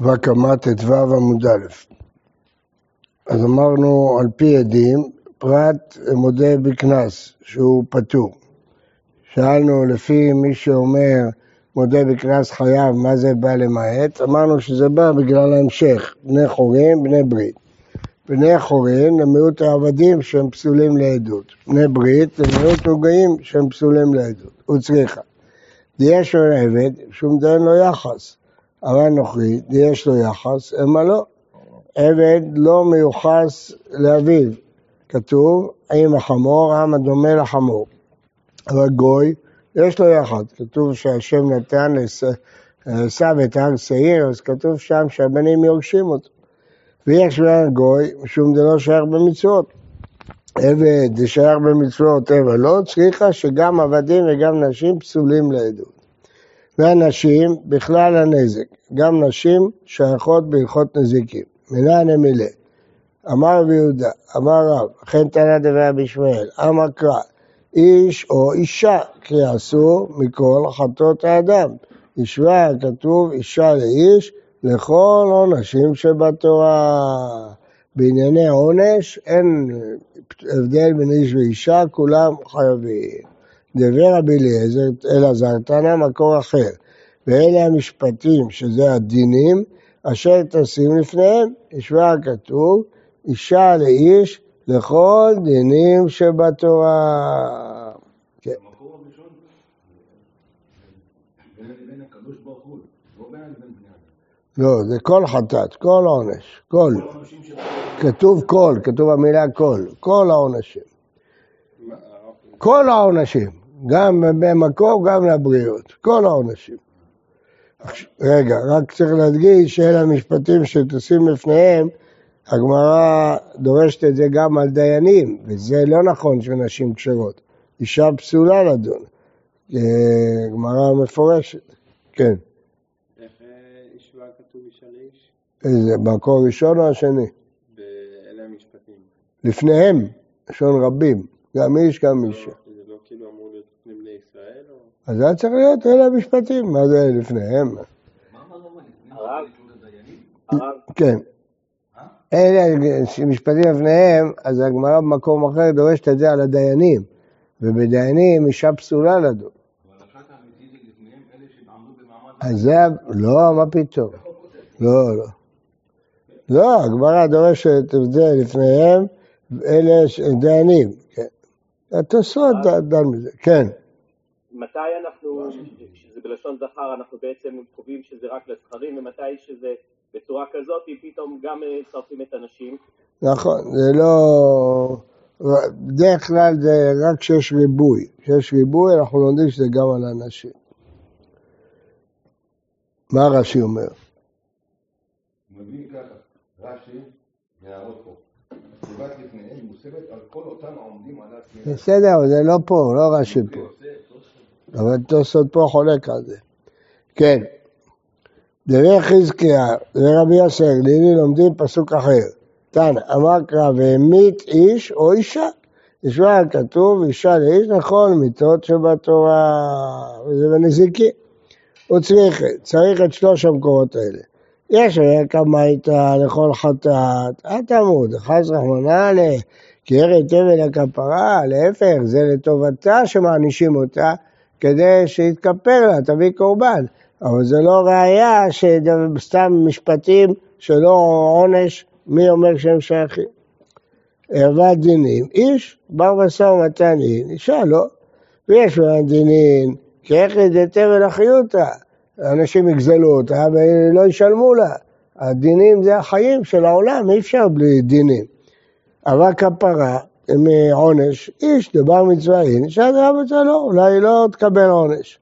והקמת ט"ו עמוד א'. אז אמרנו על פי עדים, פרט מודה בקנס, שהוא פטור. שאלנו לפי מי שאומר מודה בקנס חייב, מה זה בא למעט? אמרנו שזה בא בגלל ההמשך, בני חורים, בני ברית. בני חורים למיעוט העבדים שהם פסולים לעדות. בני ברית למיעוט עוגאים שהם פסולים לעדות. הוא צריכה. יש לו עבד, שום דיין לו יחס. אבל נוכרי, יש לו יחס, אמה לא. עבד לא מיוחס לאביו. כתוב, עם החמור, עם הדומה לחמור. אבל גוי, יש לו יחס. כתוב שהשם נתן לעשו את הר שעיר, אז כתוב שם שהבנים יורשים אותו. ויש לו גוי, משום זה לא שייך במצוות. עבד זה שייך במצוות, אבל לא צריכה שגם עבדים וגם נשים פסולים לעדות. והנשים בכלל הנזק, גם נשים שייכות בהלכות נזיקים. מילה נמילה. אמר רבי יהודה, אמר רב, אכן תנא דבי רבי ישמעאל, אמר קרא, איש או אישה, כי אסור מכל חטאות האדם. השווה כתוב אישה לאיש לכל עונשים שבתורה. בענייני עונש אין הבדל בין איש ואישה, כולם חייבים. דבר רבי אליעזר, אלעזר, תנא מקור אחר. ואלה המשפטים, שזה הדינים, אשר תשים לפניהם. השווה הכתוב, אישה לאיש לכל דינים שבתורה. כן. לא, זה כל חטאת, כל עונש, כל. כתוב כל, כתוב המילה כל, כל העונשים. כל העונשים, גם במקור, גם לבריאות, כל העונשים. רגע, רק צריך להדגיש שאלה המשפטים שטוסים לפניהם, הגמרא דורשת את זה גם על דיינים, וזה לא נכון שנשים כשרות. אישה פסולה לדון. גמרא מפורשת, כן. איך אה, כתוב אישה לאיש? איזה, במקור ראשון או השני? באלה המשפטים. לפניהם, לשון רבים, גם איש, גם אישה. זה לא כאילו אמור להיות לפני בני ישראל? או... אז זה היה צריך להיות אלה המשפטים, מה זה לפניהם? כן. אלה משפטים לפניהם, אז הגמרא במקום אחר דורשת את זה על הדיינים, ובדיינים אישה פסולה לדון. אז זה, לא, מה פתאום? לא, לא. לא, הגמרא דורשת את זה לפניהם, אלה דיינים, כן. התוספות דן מזה, כן. מתי אנחנו, שזה בלשון זכר, אנחנו בעצם קובעים שזה רק לזכרים, ומתי שזה בצורה כזאת, פתאום גם מצרפים את הנשים. נכון, זה לא... בדרך כלל זה רק כשיש ריבוי. כשיש ריבוי אנחנו לומדים שזה גם על הנשים. מה רש"י אומר? מבין ככה, רש"י, הערות פה. תיבת לפניהם מוסרת על כל אותם העומדים על הר בסדר, זה לא פה, לא רש"י פה. אבל תוספות פה חולק על זה. כן. דברי חזקיה ורבי יוסר, לילי לומדים פסוק אחר. תנא, אמר קרא והמית איש או אישה. ישמע כתוב אישה לאיש נכון מיתות שבתורה, וזה בנזיקין. הוא צריך, צריך את שלוש המקורות האלה. יש כמה הייתה לכל חטאת, אל תמות, חס רחמנא ל... כי ירד תבל הכפרה, להפך, זה לטובתה שמענישים אותה, כדי שיתכפר לה, תביא קורבן. אבל זה לא ראייה שסתם משפטים שלא עונש, מי אומר שהם שייכים? ערוות דינים, איש בר משא ומתן אין, אישה לא. ויש לה דינין, כי איך ידעתם ולחיותא, אנשים יגזלו אותה ולא ישלמו לה. הדינים זה החיים של העולם, אי אפשר בלי דינים. אבל כפרה, מעונש, איש דבר מצווה אין, אישה דבר מצווה לא, אולי היא לא תקבל עונש.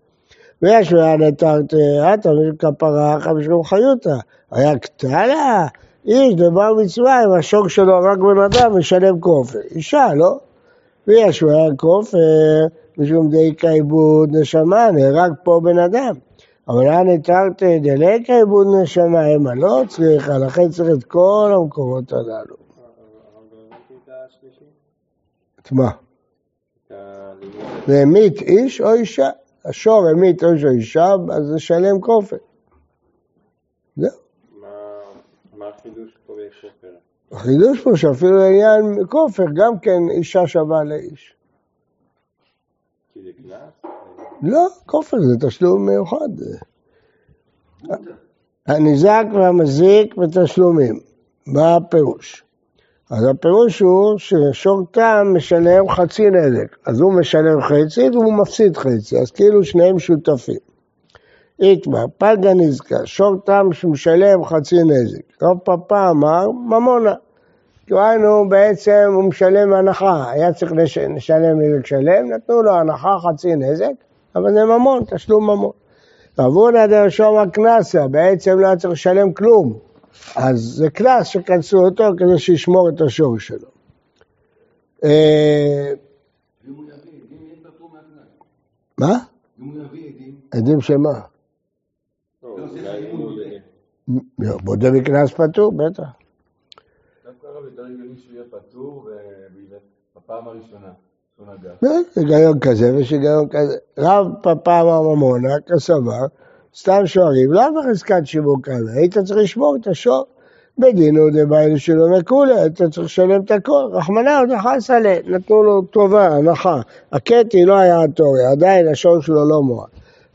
ויש לה נתרת עתה כפרה אחת משום חיותא, היה קטנה, איש דבר מצווה, אם השוק שלו רק בן אדם משלם כופר, אישה לא? ויש לה כופר משום דייקה עיבוד נשמה, נהרג פה בן אדם. אבל היה נתרת דלקה עיבוד נשמה, המה לא צריכה, לכן צריך את כל המקומות הללו. את מה? והמית איש או אישה. השור המית איש או אישה, אז זה שלם כופר. זהו. מה החידוש פה בכופר? החידוש פה שאפילו לעניין כופר, גם כן אישה שווה לאיש. כי זה קנס? לא, כופר זה תשלום מיוחד. הניזק והמזיק בתשלומים. מה הפירוש? אז הפירוש הוא ששור טעם משלם חצי נזק, אז הוא משלם חצי והוא מפסיד חצי, אז כאילו שניהם שותפים. איתמר, פלגה נזקה, שור טעם שמשלם חצי נזק. רב פאפא אמר, ממונה. כאילו בעצם הוא משלם הנחה, היה צריך לש... לשלם נזק שלם, נתנו לו הנחה חצי נזק, אבל זה ממון, תשלום ממון. רבונה דרשום הקנסה, בעצם לא היה צריך לשלם כלום, אז זה קנס שכנסו אותו כדי שישמור את השור שלו. אה. מה? עדים, שמה? בודה מקנס פטור, בטח. דווקא הרב יותר הגיוני שהוא יהיה פטור בפעם הראשונה. לא, היגיון כזה ויש היגיון כזה. רב פאפא אמר ממונה, כסבר, סתם שוערים, למה חזקת שימור כאלה? היית צריך לשמור את השור. בדינו דביילה שלא מקולה, היית צריך לשלם את הכל. רחמנא עוד נכנס עליה, נתנו לו טובה, הנחה. הקטי לא היה התורי, עדיין השור שלו לא מועד.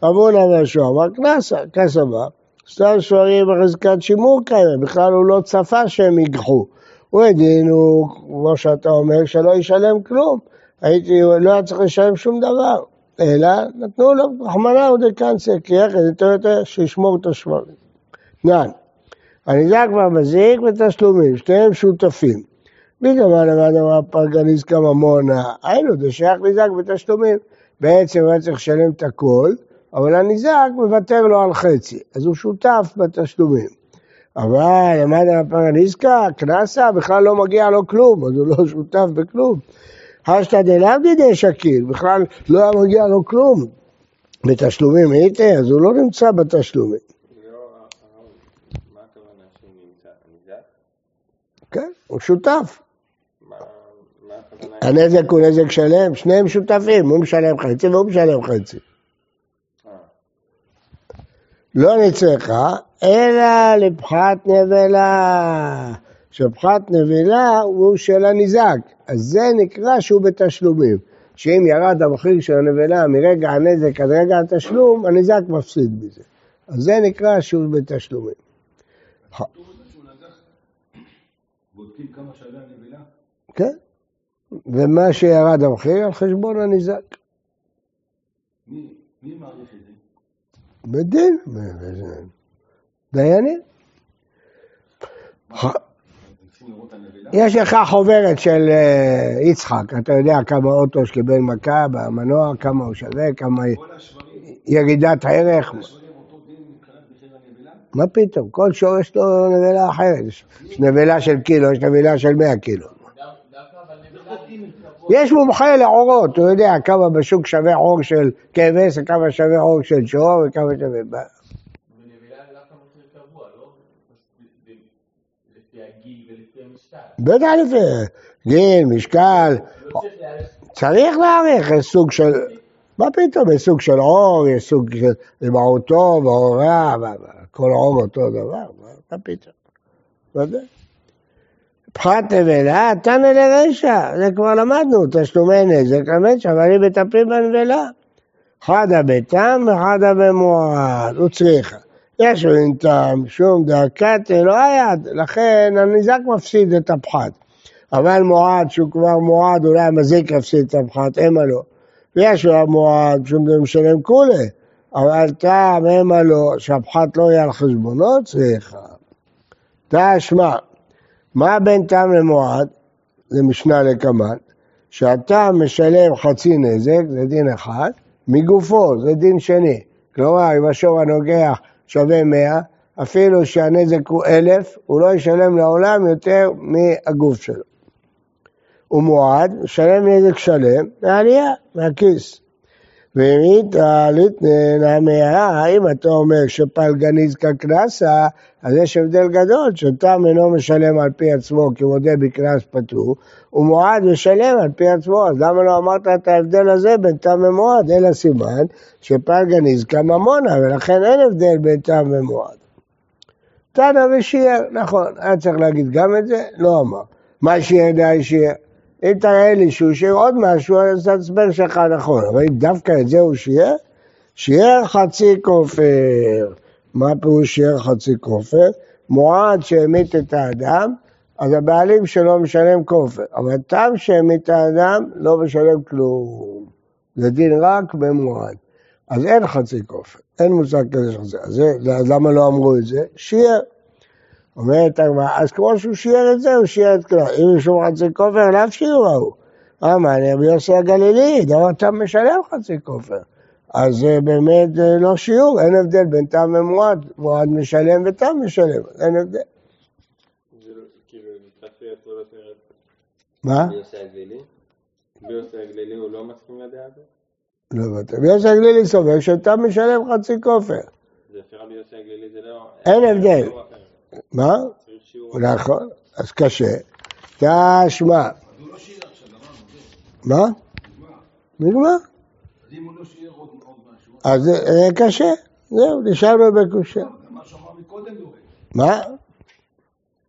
רבונה והשור אמר קנסה, כסבר, סתם שוערים בחזקת שימור כאלה, בכלל הוא לא צפה שהם ייקחו. הוא הדין, הוא, כמו שאתה אומר, שלא ישלם כלום. הייתי, לא היה צריך לשלם שום דבר, אלא נתנו לו, רחמנא הוא דקנציה, כי איך יותר יותר שישמור את השמרים. נען, הניזק והמזיק בתשלומים, שניהם שותפים. מי גמר למד אמר פרגה נזקה ממונה, היינו, זה שייך ניזק בתשלומים. בעצם הוא היה צריך לשלם את הכל, אבל הניזק מוותר לו על חצי, אז הוא שותף בתשלומים. אבל למד פרגה נזקה, קנסה, בכלל לא מגיע לו כלום, אז הוא לא שותף בכלום. השתא דלאו דידי שקיל, בכלל לא היה מגיע לו כלום. בתשלומים הייתי, אז הוא לא נמצא בתשלומים. כן, הוא שותף. הנזק הוא נזק שלם, שניהם שותפים, הוא משלם חצי והוא משלם חצי. לא נצרכה, אלא לפחת נבלה. שפחת נבלה הוא של הניזק, אז זה נקרא שהוא בתשלומים. שאם ירד המחיר של הנבלה מרגע הנזק עד רגע התשלום, הניזק מפסיד בזה. אז זה נקרא שהוא בתשלומים. כן? ומה שירד המחיר על חשבון הניזק. מי מעריך את זה? בדין, דיינים. יש לך חוברת של אה, יצחק, אתה יודע כמה אוטו שקיבל מכה במנוע, כמה הוא שווה, כמה ירידת הנבלה? מה פתאום, כל שור יש לו נבלה אחרת, יש יש נבלה של קילו, יש נבלה של 100 קילו. יש מומחה לעורות, הוא יודע כמה בשוק שווה עור של כבש, וכמה שווה עור של שור, וכמה שווה... בטח לפי גיל, משקל, צריך להעריך צריך יש סוג של... מה פתאום, יש סוג של עור, יש סוג של מה- מה, כל עור אותו דבר, מה- פתאום? פחת נבלה, תנא לרשע, זה כבר למדנו, תשלומי נזק למת אבל מטפלים בנבלה. חדה בתם וחדה במועד, הוא צריכה. יש אין טעם, שום דקת לא היד, לכן הניזק מפסיד את הפחת. אבל מועד שהוא כבר מועד, אולי המזיק יפסיד את הפחת, המה לא. ויש לו המועד שהוא משלם כולי, אבל טעם המה לא, שהפחת לא יהיה על חשבונו, צריכה. תשמע, מה בין טעם למועד? זה משנה לקמן, שהטעם משלם חצי נזק, זה דין אחד, מגופו, זה דין שני. כלומר, אם השור הנוגח שווה 100, אפילו שהנזק הוא אלף, הוא לא ישלם לעולם יותר מהגוף שלו. הוא מועד, משלם נזק שלם מהעלייה, מהכיס. ואם היא תעלית נעמיה, אם אתה אומר שפלגניז כקנסה, אז יש הבדל גדול, שתם אינו משלם על פי עצמו כי מודה בקנס פטור, הוא מועד משלם על פי עצמו, אז למה לא אמרת את ההבדל הזה בין תם ומועד? אלא סימן שפלגניז כממונה, ולכן אין הבדל בין תם ומועד. תנא ושיער, נכון, היה צריך להגיד גם את זה, לא אמר. מה שיער די שיער? אם תראה לי שהוא שיער עוד משהו, אז ההסבר שלך נכון, אבל אם דווקא את זה הוא שיער, שיער חצי כופר. מה פירוש שיער חצי כופר? מועד שהמית את האדם, אז הבעלים שלו משלם כופר, אבל תם שהמית האדם לא משלם כלום. זה דין רק במועד. אז אין חצי כופר, אין מושג כזה זה. אז למה לא אמרו את זה? שיער. אומרת הגמרא, אז כמו שהוא שיער את זה, הוא שיער את כולם. אם יש לו חצי כופר, לאו שיעור ההוא. למה, אני רבי יוסי הגלילי, גם אתה משלם חצי כופר. אז זה באמת אה, לא שיעור, אין הבדל בין תם ומועד. מועד משלם ותם משלם, אין הבדל. לא- כאילו. מה? רבי יוסי הגלילי? רבי יוסי הגלילי הוא לא מסכים לדעה הזאת? לא הבנתי. רבי יוסי הגלילי סובר שתם משלם חצי כופר. זה לפי רבי יוסי הגלילי זה לא... אין הבדל. מה? נכון, אז קשה. תשמע. מה? נגמר. אז זה זה קשה. זהו, נשארנו בקושייה. מה?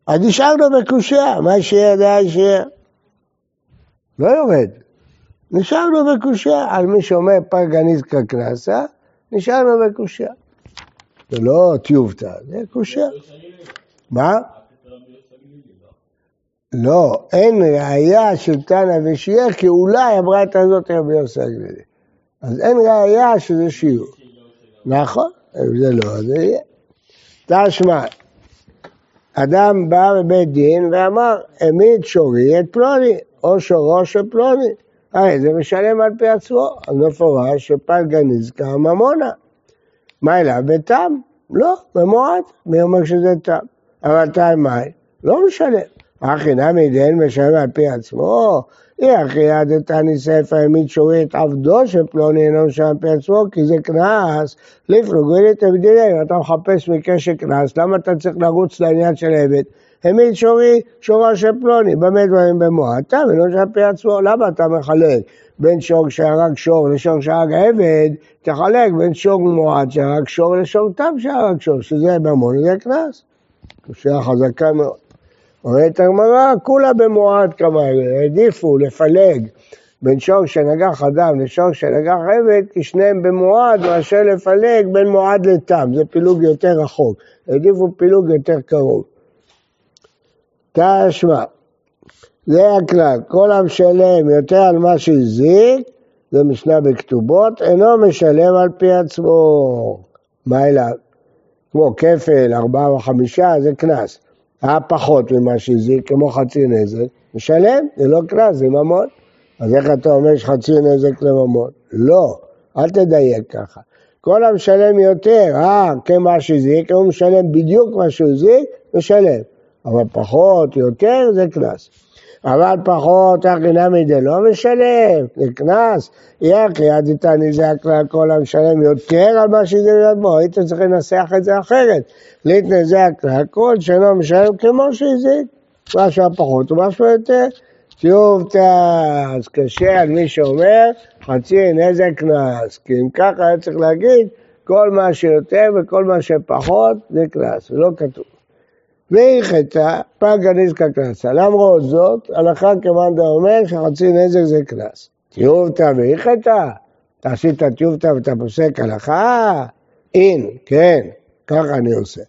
אז נשארנו בקושייה, מה שיהיה די שיהיה. לא יורד. נשארנו בקושייה, על מי שאומר פרגניסקה קנסה, נשארנו בקושייה. זה לא טיובטה, זה קושייה. מה? לא, אין ראייה של תנא ושיער, כי אולי הברייתא הזאת היא רבי יוסי הגלילי. אז אין ראייה שזה שיעור. נכון, אם זה לא, זה יהיה. תשמע, אדם בא בבית דין ואמר, העמיד שורי את פלוני, או שורו של פלוני. הרי זה משלם על פי עצמו, אז מפורש שפלגה נזכר ממונה. מה אליו? בתם? לא, במועד. מי אומר שזה תם? אבל תם מאי? לא משלם. אחי נמי דין משלם על פי עצמו? אי אחי יד תני ספר העמיד שורי את עבדו של פלוני אינו משלם על פי עצמו, כי זה קנס. לפלוגי לתבדילי, אם אתה מחפש מקרה של קנס, למה אתה צריך לרוץ לעניין של עבד? העמיד שורי, שורו של פלוני, במה דברים? תם אינו משלם על פי עצמו, למה אתה מחלק? בין שור שהרג שור לשור שהרג עבד, תחלק בין שור מועד שהרג שור לשור תם שהרג שור, שזה ממון, זה קנס. קושייה חזקה מאוד. אומרת הגמרא, כולה במועד כמובן, העדיפו לפלג בין שור שנגח אדם לשור שנגח עבד, כי שניהם במועד מאשר לפלג בין מועד לתם, זה פילוג יותר רחוק, העדיפו פילוג יותר קרוב. תשמע, זה הכלל, כל המשלם יותר על מה שהזיק, זה משנה בכתובות, אינו משלם על פי עצמו. מה אליו? כמו כפל, ארבעה או חמישה, זה קנס. היה פחות ממה שהזיק, כמו חצי נזק, משלם, זה לא קנס, זה ממון. אז איך אתה אומר שחצי נזק לממון? לא, אל תדייק ככה. כל המשלם יותר, אה, כמה שהזיק, הוא משלם בדיוק מה שהוא הזיק, משלם. אבל פחות, יותר, זה קנס. אבל פחות, אחי נמי דלא משלם, זה קנס. יחי, עד איתני זה הכלל כל המשלם יותר על מה שזה לעצמו, היית צריך לנסח את זה אחרת. ליטנה זה הכלל, כל שאינו משלם כמו שהזיק, משהו פחות ומשהו יותר. שוב, אז קשה על מי שאומר, חצי נזק קנס. כי אם ככה היה צריך להגיד, כל מה שיותר וכל מה שפחות זה קנס, זה לא כתוב. והלכתה, פגה נזקה קנסה. למרות זאת, הלכה כמאן דאומר שחצי נזק זה קנס. טיובתא והלכתה, אתה עשית טיובתא ואתה פוסק הלכה? אין, כן, ככה אני עושה.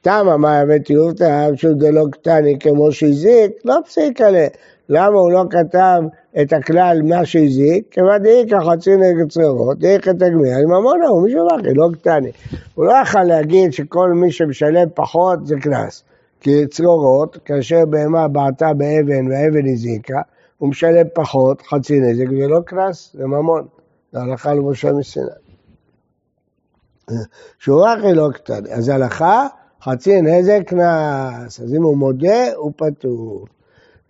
תמה מה הבאת טיובתא, שהוא דלא קטני כמו שהזיק, לא פסיק עליה. למה הוא לא כתב את הכלל מה שהזיק? כיוון דאיכא חצי נגד צרורות, דאיכא תגמיה, עם ממונה הוא אחר, לא קטני. הוא לא יכול להגיד שכל מי שמשלם פחות זה קנס. כי צרורות, כאשר בהמה בעטה באבן והאבן הזיקה, הוא משלם פחות, חצי נזק, זה לא קנס, זה ממון. זה הלכה למשה מסיני. שורה אחרי לא קטן. אז הלכה, חצי נזק קנס. אז אם הוא מודה, הוא פטור.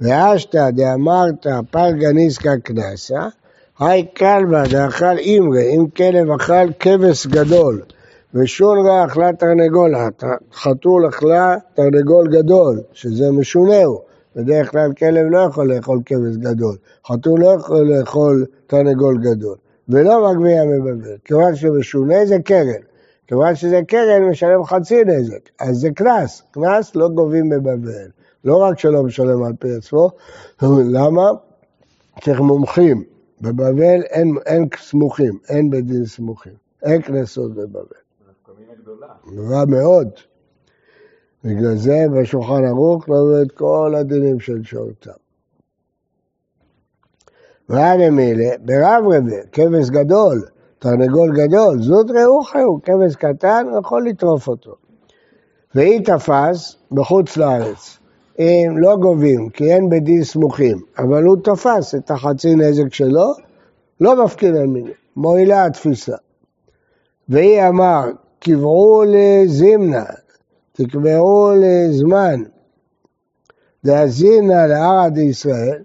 ואשתא דאמרת פרגה ניסקא קנסה, היי קלמא דאכל אימרי, אם כלב אכל כבש גדול, ושונרא אכלה תרנגולה, חתול אכלה תרנגול גדול, שזה משונהו. בדרך כלל כלב לא יכול לאכול כבש גדול, חתול לא יכול לאכול תרנגול גדול, ולא מגביה מבבל, כיוון שמשונה זה קרן, כיוון שזה קרן, משלם חצי נזק. אז זה קנס, קנס לא גובים בבבל. לא רק שלא משלם על פי עצמו, למה? צריך מומחים. בבבל אין, אין סמוכים, אין בית דין סמוכים. אין קנסות בבבל. גדולה. נורא מאוד. בגלל זה בשולחן ערוך לומד את כל הדינים של שורתם. רב אמילה, ברב רבה, כבש גדול, תרנגול גדול, זוט ראוכי הוא, כבש קטן, הוא יכול לטרוף אותו. והיא תפס בחוץ לארץ. אם לא גובים, כי אין בית דין סמוכים, אבל הוא תפס את החצי נזק שלו, לא מפקיר על מיני, מועילה התפיסה. והיא אמר, קבעו לזימנה, תקבעו לזמן, דאזינה לערד ישראל,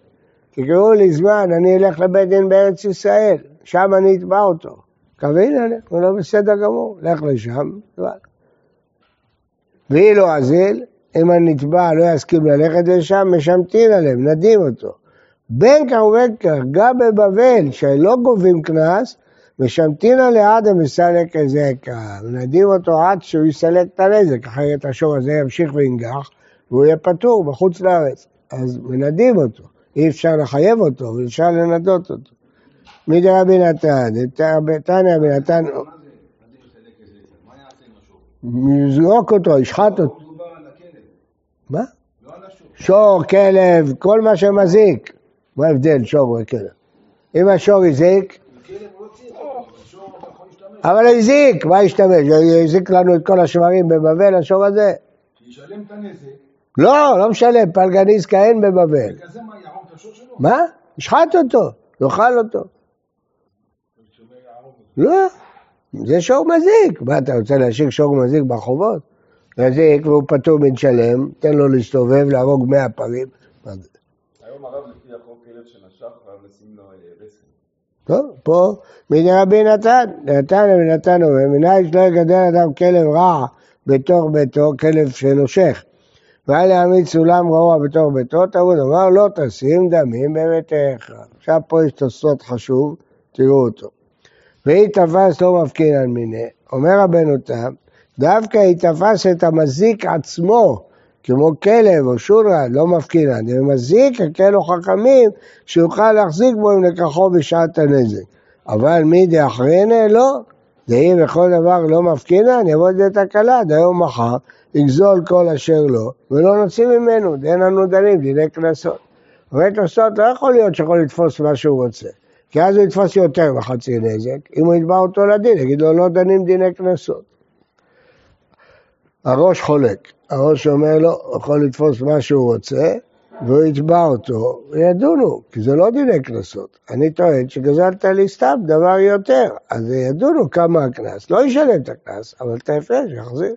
תקבעו לי זמן, אני אלך לבית דין בארץ ישראל, שם אני אתבע אותו. קבינה, הוא לא בסדר גמור, לך לשם, והיא לא אזיל, אם הנתבע לא יסכים ללכת לשם, משמטין עליהם, נדים אותו. בין כך ובין כך, גם בבבל, שלא גובים קנס, משמטין לעד המסלק הזקה, מנדים אותו עד שהוא יסלק את הנזק, אחרת השור הזה ימשיך וינגח, והוא יהיה פטור בחוץ לארץ. אז מנדים אותו, אי אפשר לחייב אותו, אבל אפשר לנדות אותו. מי דרבי נתן, תניא רבי נתן, יזרוק אותו, ישחט אותו. מה? לא. שור, כלב, כל מה שמזיק. מה ההבדל, שור וכלב? אם השור הזיק, כלב הוא לא צריך אותו, אבל שור אתה יכול להשתמש. אבל הזיק, מה ישתמש? הוא הזיק לנו את כל השברים בבבל, השור הזה? שישלם את הנזק, לא, לא משלם, פלגניס כהן בבבל. וכזה מה, יהרוג את השור שלו? מה? ישחט אותו, יאכל אותו. לא, זה שור מזיק. מה, אתה רוצה להשאיר שור מזיק ברחובות? מזיק והוא פטור משלם, תן לו להסתובב, להרוג מאה פרים. היום הרב לפי החוק כלב שנשך, חייב לשים לו אה, רסן. טוב, פה מידי רבי נתן, נתן רבי נתן אומר, מנין שלא יגדל אדם כלב רע בתוך ביתו, כלב שנושך. ואל יעמיד סולם רעוע בתוך ביתו, תלמוד אמר לא תשים דמים בביתך. עכשיו פה יש תוספות חשוב, תראו אותו. והיא תפס לא מפקין על מיני, אומר רבנו תם, דווקא היא תפס את המזיק עצמו, כמו כלב או שולרן, לא מפקינן, זה מזיק, הקלו חכמים, שיוכל להחזיק בו אם לקחו בשעת הנזק. אבל מי דאחרינא? לא. דהי בכל דבר לא מפקינן, יבוא בית הכלה, דיום מחר, יגזול כל אשר לו, ולא נוציא ממנו, אין לנו דנים, דיני קנסות. הרי תוספות לא יכול להיות שיכול לתפוס מה שהוא רוצה, כי אז הוא יתפוס יותר מחצי נזק, אם הוא יתבע אותו לדין, יגיד לו לא דנים דיני קנסות. הראש חולק, הראש אומר לו, הוא יכול לתפוס מה שהוא רוצה, והוא יתבע אותו, וידונו, כי זה לא דיני קנסות. אני טוען שגזלת לי סתם דבר יותר, אז ידונו כמה הקנס, לא ישלם את הקנס, אבל את ההפרש יחזיר.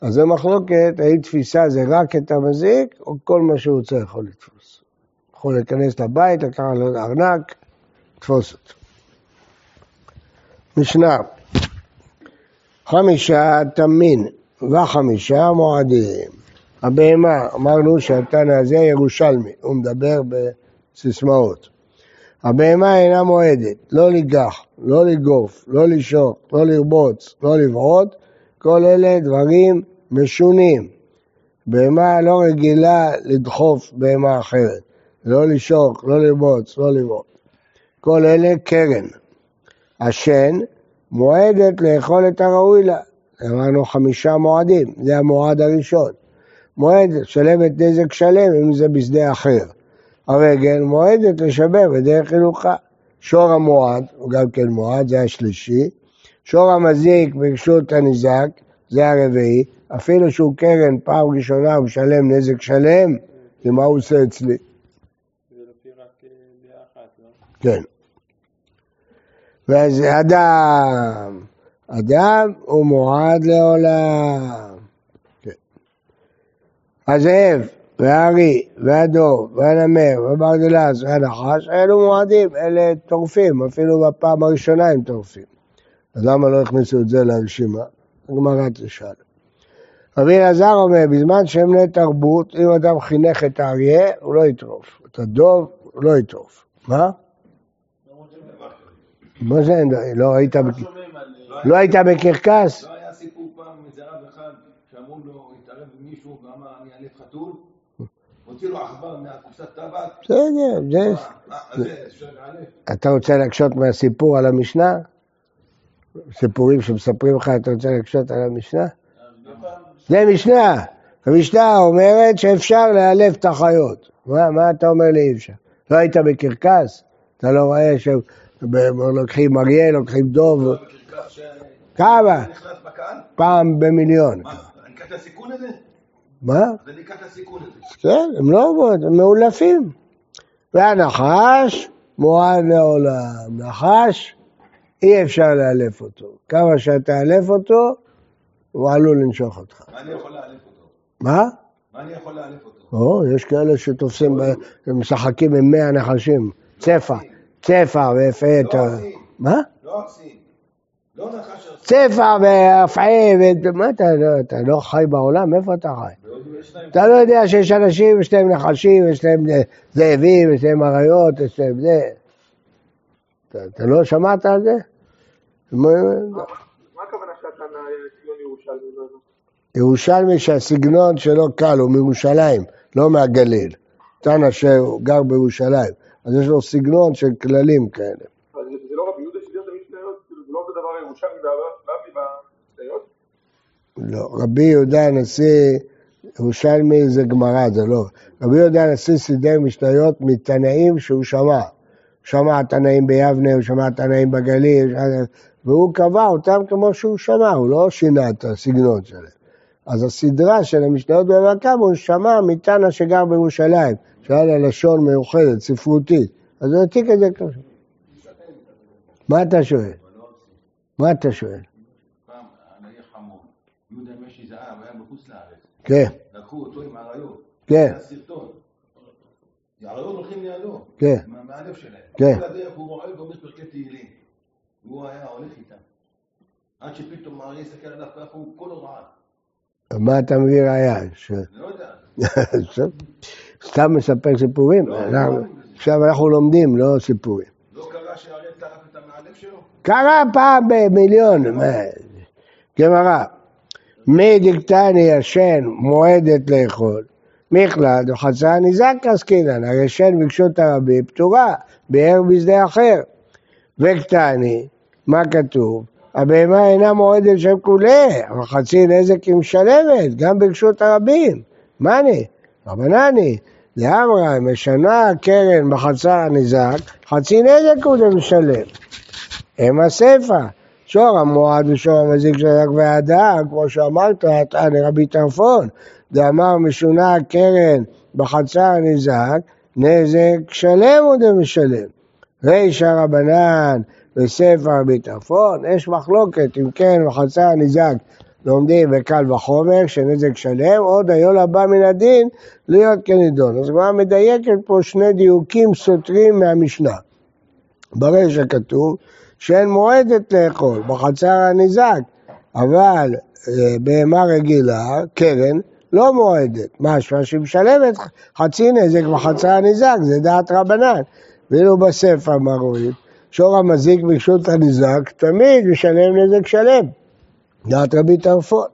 אז זה מחלוקת, האם תפיסה זה רק את המזיק, או כל מה שהוא רוצה יכול לתפוס. יכול להיכנס לבית, לקחת לו ארנק, לתפוס אותו. משנה, חמישה תמין וחמישה מועדים. הבהמה, אמרנו שהתנא הזה ירושלמי, הוא מדבר בסיסמאות. הבהמה אינה מועדת, לא לגח, לא לגוף, לא לשוק, לא לרבוץ, לא לבעוט, כל אלה דברים משונים. בהמה לא רגילה לדחוף בהמה אחרת, לא לשוק, לא לרבוץ, לא לבעוט. כל אלה קרן. השן מועדת לאכול את הראוי לה. אמרנו חמישה מועדים, זה המועד הראשון. מועד שלמת נזק שלם אם זה בשדה אחר. הרגל מועדת לשבר בדרך חילוכה. שור המועד, הוא גם כן מועד, זה השלישי. שור המזיק ברשות הניזק, זה הרביעי. אפילו שהוא קרן פעם ראשונה הוא משלם נזק שלם, כי מה הוא עושה אצלי? זה אה, לא? כן. ואז אדם, אדם הוא מועד לעולם. כן. הזאב, והארי, והדוב, והנמר, והברדלס, והנחש, אלו מועדים, אלה טורפים, אפילו בפעם הראשונה הם טורפים. אז למה לא הכניסו את זה לרשימה? הגמרא תשאל. רבי אלעזר אומר, בזמן שהם בני תרבות, אם אדם חינך את האריה, הוא לא יטרוף. את הדוב, הוא לא יטרוף. מה? מה זה אין? לא היית, לא היית בקרקס? לא היה אמרו לו, התערב מישהו ואמר, אני אלף חתול, הוציא לו עכבר מהקופסת טבק, בסדר, זה... אתה רוצה להקשות מהסיפור על המשנה? סיפורים שמספרים לך, אתה רוצה להקשות על המשנה? זה משנה. המשנה אומרת שאפשר לאלף את החיות. מה, מה אתה אומר לי אי אפשר? לא היית בקרקס? אתה לא רואה שלוקחים אריה, לוקחים דוב? כמה? פעם במיליון. מה, אני אקח את הסיכון הזה? מה? אז אני אקח את הסיכון הזה. כן, הם לא עובד, הם מאולפים. והנחש מועד לעולם. נחש, אי אפשר לאלף אותו. כמה שתאלף אותו, הוא עלול לנשוך אותך. מה אני יכול לאלף אותו? מה? מה אני יכול לאלף אותו? או, יש כאלה שתופסים, משחקים עם מאה נחשים. צפע, צפע ואפעה. לא ארסים, מה? לא ארסים. לא נחש ארסי. צפע ואפעה, ו- מה אתה, לא- אתה לא חי בעולם? איפה אתה חי? להם... אתה לא יודע שיש אנשים, יש להם נחשים, יש להם אה, זאבים, יש להם אריות, יש להם זה. אתה, לא שמעת על זה? מה- מה הכוונה שהתנא סגנון ירושלמי? לא. ירושלמי שהסגנון שלו קל, הוא מירושלים, לא מהגליל. תנא שהוא גר בירושלים, אז יש לו סגנון של כללים כאלה. אבל זה זה לא רבי יהודה שדיבר את המשניות? כאילו זה לא אותו דבר ירושלמי והבבלי במשניות? לא, רבי יהודה הנשיא, ירושלמי זה גמרא, זה לא. רבי יהודה הנשיא סידר משניות מתנאים שהוא שמע. הוא שמע תנאים ביבנה, הוא שמע תנאים בגליל, והוא קבע אותם כמו שהוא שמע, הוא לא שינה את הסגנון שלהם. אז הסדרה של המשניות קמא, הוא שמע מתנא שגר בירושלים, שהיה לה לשון מיוחדת, ספרותית. אז הוא העתיק את זה ככה. מה אתה שואל? מה אתה שואל? פעם, נניח חמור, יהודה משי זהב היה בחוץ לארץ, כן, לקחו אותו עם האריות, כן, היה סרטון. האריות הולכים לידו, כן. מה- מהלב שלהם. כן. כל הדרך הוא רואה ואומר פרקי תהילים. הוא היה הולך איתם. עד שפתאום האריה הסתכל עליו ככה, הוא כולו רעד. מה אתה מביא ראייה? לא יודע. סתם מספר סיפורים. לא, לא. עכשיו אנחנו לומדים, לא סיפורים. לא קרה שהאריה טרף את המעלב שלו? קרה פעם במיליון. מה? גמרא, מי דקתני ישן מועדת לאכול, מכלד או חצה ניזק עסקינן, הרי שן ביקשות הרבים פטורה, ביער בשדה אחר. וקטני, מה כתוב? הבהמה אינה מועדת שם כולי, אבל חצי נזק היא משלמת, גם ברשות הרבים. מאני, רבנני, דאמרה, משנה קרן בחצר הניזק, חצי נזק הוא למשלם. הם הספר. שור המועד ושור המזיק של הדק וההדר, כמו שאמרת, אתה לרבי טרפון, דאמר משונה הקרן בחצר הניזק, נזק שלם הוא דמשלם. רישא רבנן וספר רבי טרפון, יש מחלוקת אם כן בחצר הניזק לומדים בקל וחומר שנזק שלם, עוד היול הבא מן הדין להיות כנידון. אז כבר מדייקת פה שני דיוקים סותרים מהמשנה. ברישא כתוב שאין מועדת לאכול בחצר הניזק, אבל אה, בהמה רגילה, קרן, לא מועדת. משמע שהיא משלמת חצי נזק בחצר הניזק, זה דעת רבנן. ואילו בספר מה רואים? שור המזיק ברשות הניזק תמיד משלם נזק שלם. דעת רבי טרפון.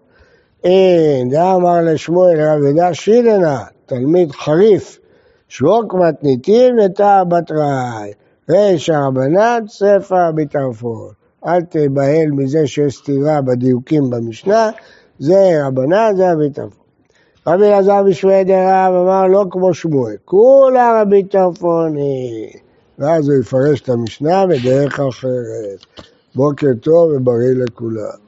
אין, דאמר לשמואל רב ידע שילנה, תלמיד חריף, שבוק מתניתין ותא בתראי. רישא רבנן, ספר רבי טרפון. אל תיבהל מזה שיש סתירה בדיוקים במשנה, זה רבנן, זה רבי טרפון. רבי אלעזר בשמואל דרב אמר לא כמו שמואל, כולה רבי טרפוני. ואז הוא יפרש את המשנה בדרך אחרת. בוקר טוב ובריא לכולם.